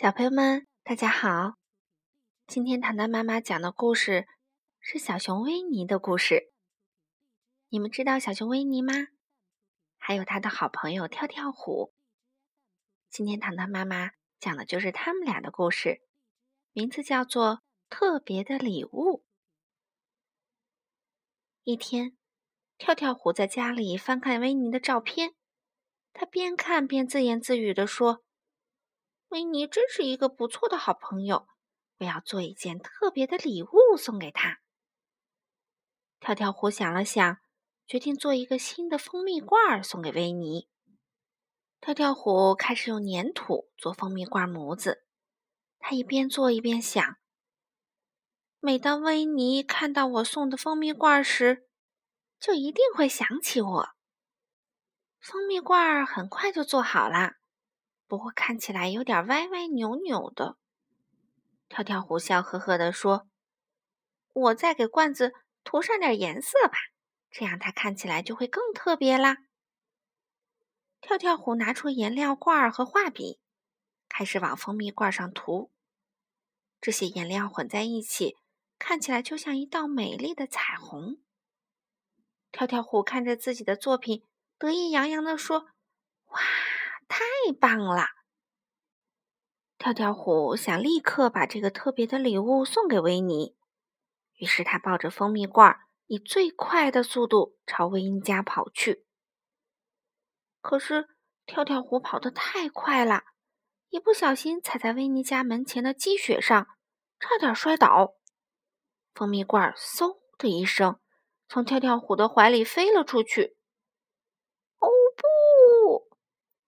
小朋友们，大家好！今天糖糖妈妈讲的故事是小熊维尼的故事。你们知道小熊维尼吗？还有他的好朋友跳跳虎。今天糖糖妈妈讲的就是他们俩的故事，名字叫做《特别的礼物》。一天，跳跳虎在家里翻看维尼的照片，他边看边自言自语地说。维尼真是一个不错的好朋友，我要做一件特别的礼物送给他。跳跳虎想了想，决定做一个新的蜂蜜罐送给维尼。跳跳虎开始用粘土做蜂蜜罐模子，他一边做一边想：每当维尼看到我送的蜂蜜罐时，就一定会想起我。蜂蜜罐很快就做好了。不过看起来有点歪歪扭扭的，跳跳虎笑呵呵地说：“我再给罐子涂上点颜色吧，这样它看起来就会更特别啦。”跳跳虎拿出颜料罐和画笔，开始往蜂蜜罐上涂。这些颜料混在一起，看起来就像一道美丽的彩虹。跳跳虎看着自己的作品，得意洋洋地说：“哇！”太棒了！跳跳虎想立刻把这个特别的礼物送给维尼，于是他抱着蜂蜜罐，以最快的速度朝维尼家跑去。可是跳跳虎跑得太快了，一不小心踩在维尼家门前的积雪上，差点摔倒。蜂蜜罐嗖的一声，从跳跳虎的怀里飞了出去。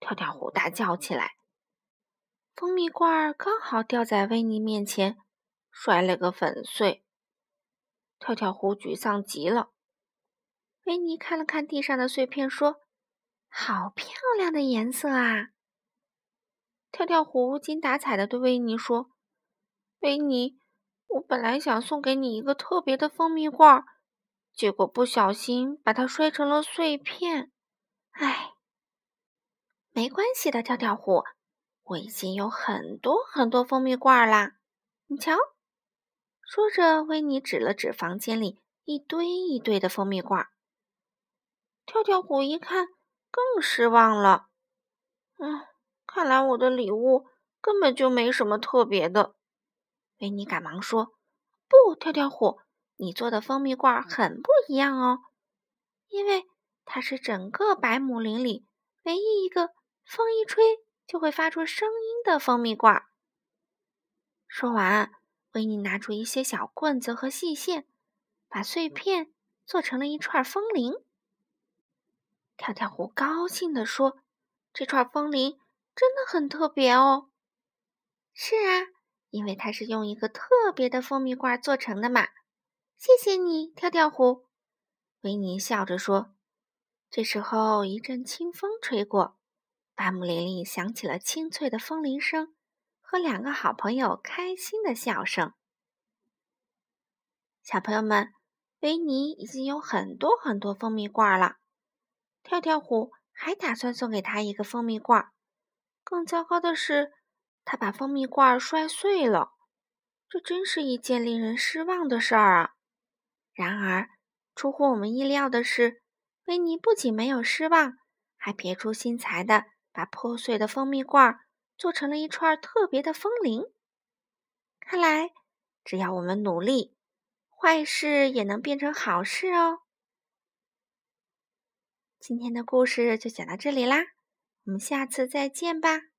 跳跳虎大叫起来，蜂蜜罐刚好掉在维尼面前，摔了个粉碎。跳跳虎沮丧极了。维尼看了看地上的碎片，说：“好漂亮的颜色啊！”跳跳虎无精打采的对维尼说：“维尼，我本来想送给你一个特别的蜂蜜罐，结果不小心把它摔成了碎片。唉。”没关系的，跳跳虎，我已经有很多很多蜂蜜罐啦。你瞧，说着，维尼指了指房间里一堆一堆的蜂蜜罐。跳跳虎一看，更失望了。嗯，看来我的礼物根本就没什么特别的。维尼赶忙说：“不，跳跳虎，你做的蜂蜜罐很不一样哦，因为它是整个百亩林里唯一一个。”风一吹就会发出声音的蜂蜜罐。说完，维尼拿出一些小棍子和细线，把碎片做成了一串风铃。跳跳虎高兴地说：“这串风铃真的很特别哦。”“是啊，因为它是用一个特别的蜂蜜罐做成的嘛。”“谢谢你，跳跳虎。”维尼笑着说。这时候，一阵清风吹过。巴姆林里响起了清脆的风铃声和两个好朋友开心的笑声。小朋友们，维尼已经有很多很多蜂蜜罐了，跳跳虎还打算送给他一个蜂蜜罐。更糟糕的是，他把蜂蜜罐摔碎了，这真是一件令人失望的事儿啊！然而，出乎我们意料的是，维尼不仅没有失望，还别出心裁的。把破碎的蜂蜜罐做成了一串特别的风铃。看来，只要我们努力，坏事也能变成好事哦。今天的故事就讲到这里啦，我们下次再见吧。